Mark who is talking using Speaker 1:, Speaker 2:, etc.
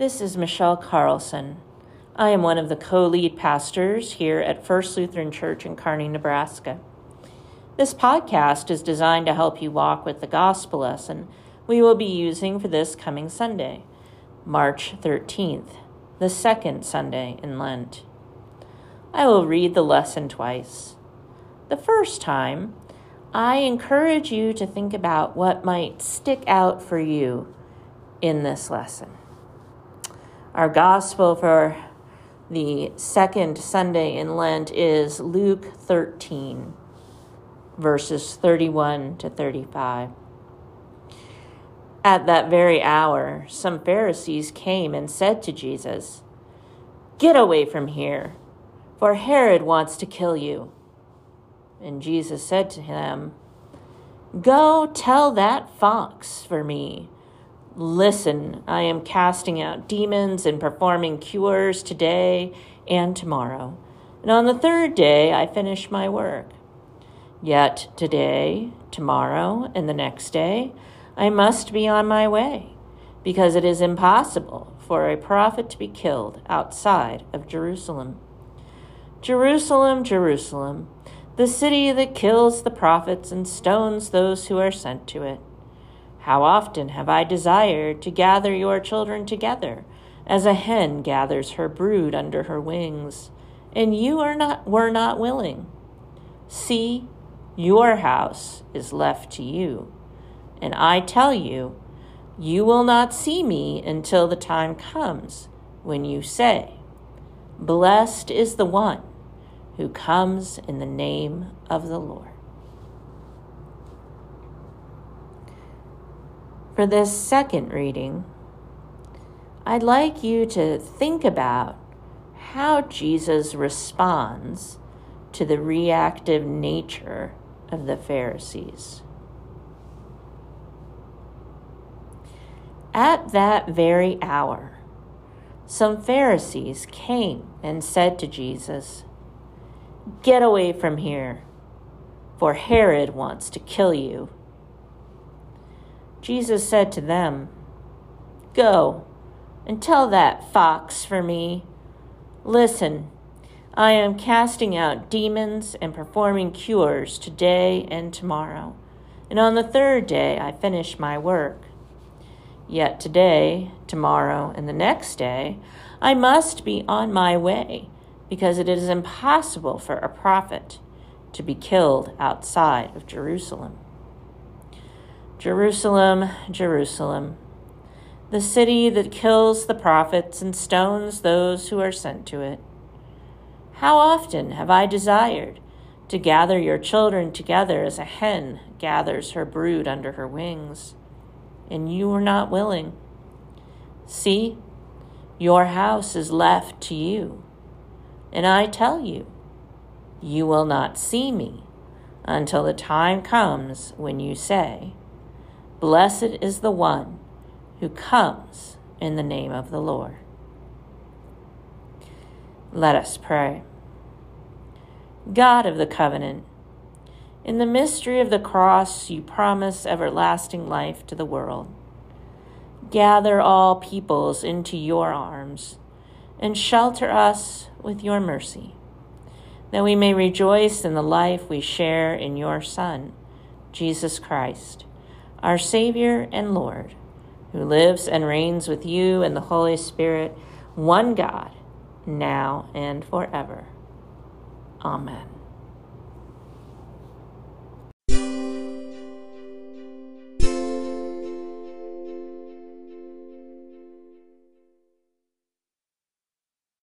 Speaker 1: This is Michelle Carlson. I am one of the co lead pastors here at First Lutheran Church in Kearney, Nebraska. This podcast is designed to help you walk with the gospel lesson we will be using for this coming Sunday, March 13th, the second Sunday in Lent. I will read the lesson twice. The first time, I encourage you to think about what might stick out for you in this lesson. Our gospel for the second Sunday in Lent is Luke 13, verses 31 to 35. At that very hour, some Pharisees came and said to Jesus, Get away from here, for Herod wants to kill you. And Jesus said to them, Go tell that fox for me Listen, I am casting out demons and performing cures today and tomorrow. And on the third day, I finish my work. Yet today, tomorrow, and the next day, I must be on my way, because it is impossible for a prophet to be killed outside of Jerusalem. Jerusalem, Jerusalem, the city that kills the prophets and stones those who are sent to it. How often have I desired to gather your children together, as a hen gathers her brood under her wings, and you are not were not willing. See, your house is left to you. And I tell you, you will not see me until the time comes when you say, Blessed is the one who comes in the name of the Lord. For this second reading, I'd like you to think about how Jesus responds to the reactive nature of the Pharisees. At that very hour, some Pharisees came and said to Jesus, Get away from here, for Herod wants to kill you. Jesus said to them, Go and tell that fox for me. Listen, I am casting out demons and performing cures today and tomorrow, and on the third day I finish my work. Yet today, tomorrow, and the next day, I must be on my way, because it is impossible for a prophet to be killed outside of Jerusalem. Jerusalem, Jerusalem, the city that kills the prophets and stones those who are sent to it. How often have I desired to gather your children together as a hen gathers her brood under her wings, and you were not willing. See, your house is left to you, and I tell you, you will not see me until the time comes when you say, Blessed is the one who comes in the name of the Lord. Let us pray. God of the covenant, in the mystery of the cross, you promise everlasting life to the world. Gather all peoples into your arms and shelter us with your mercy, that we may rejoice in the life we share in your Son, Jesus Christ our Savior and Lord, who lives and reigns with you and the Holy Spirit, one God, now and forever. Amen.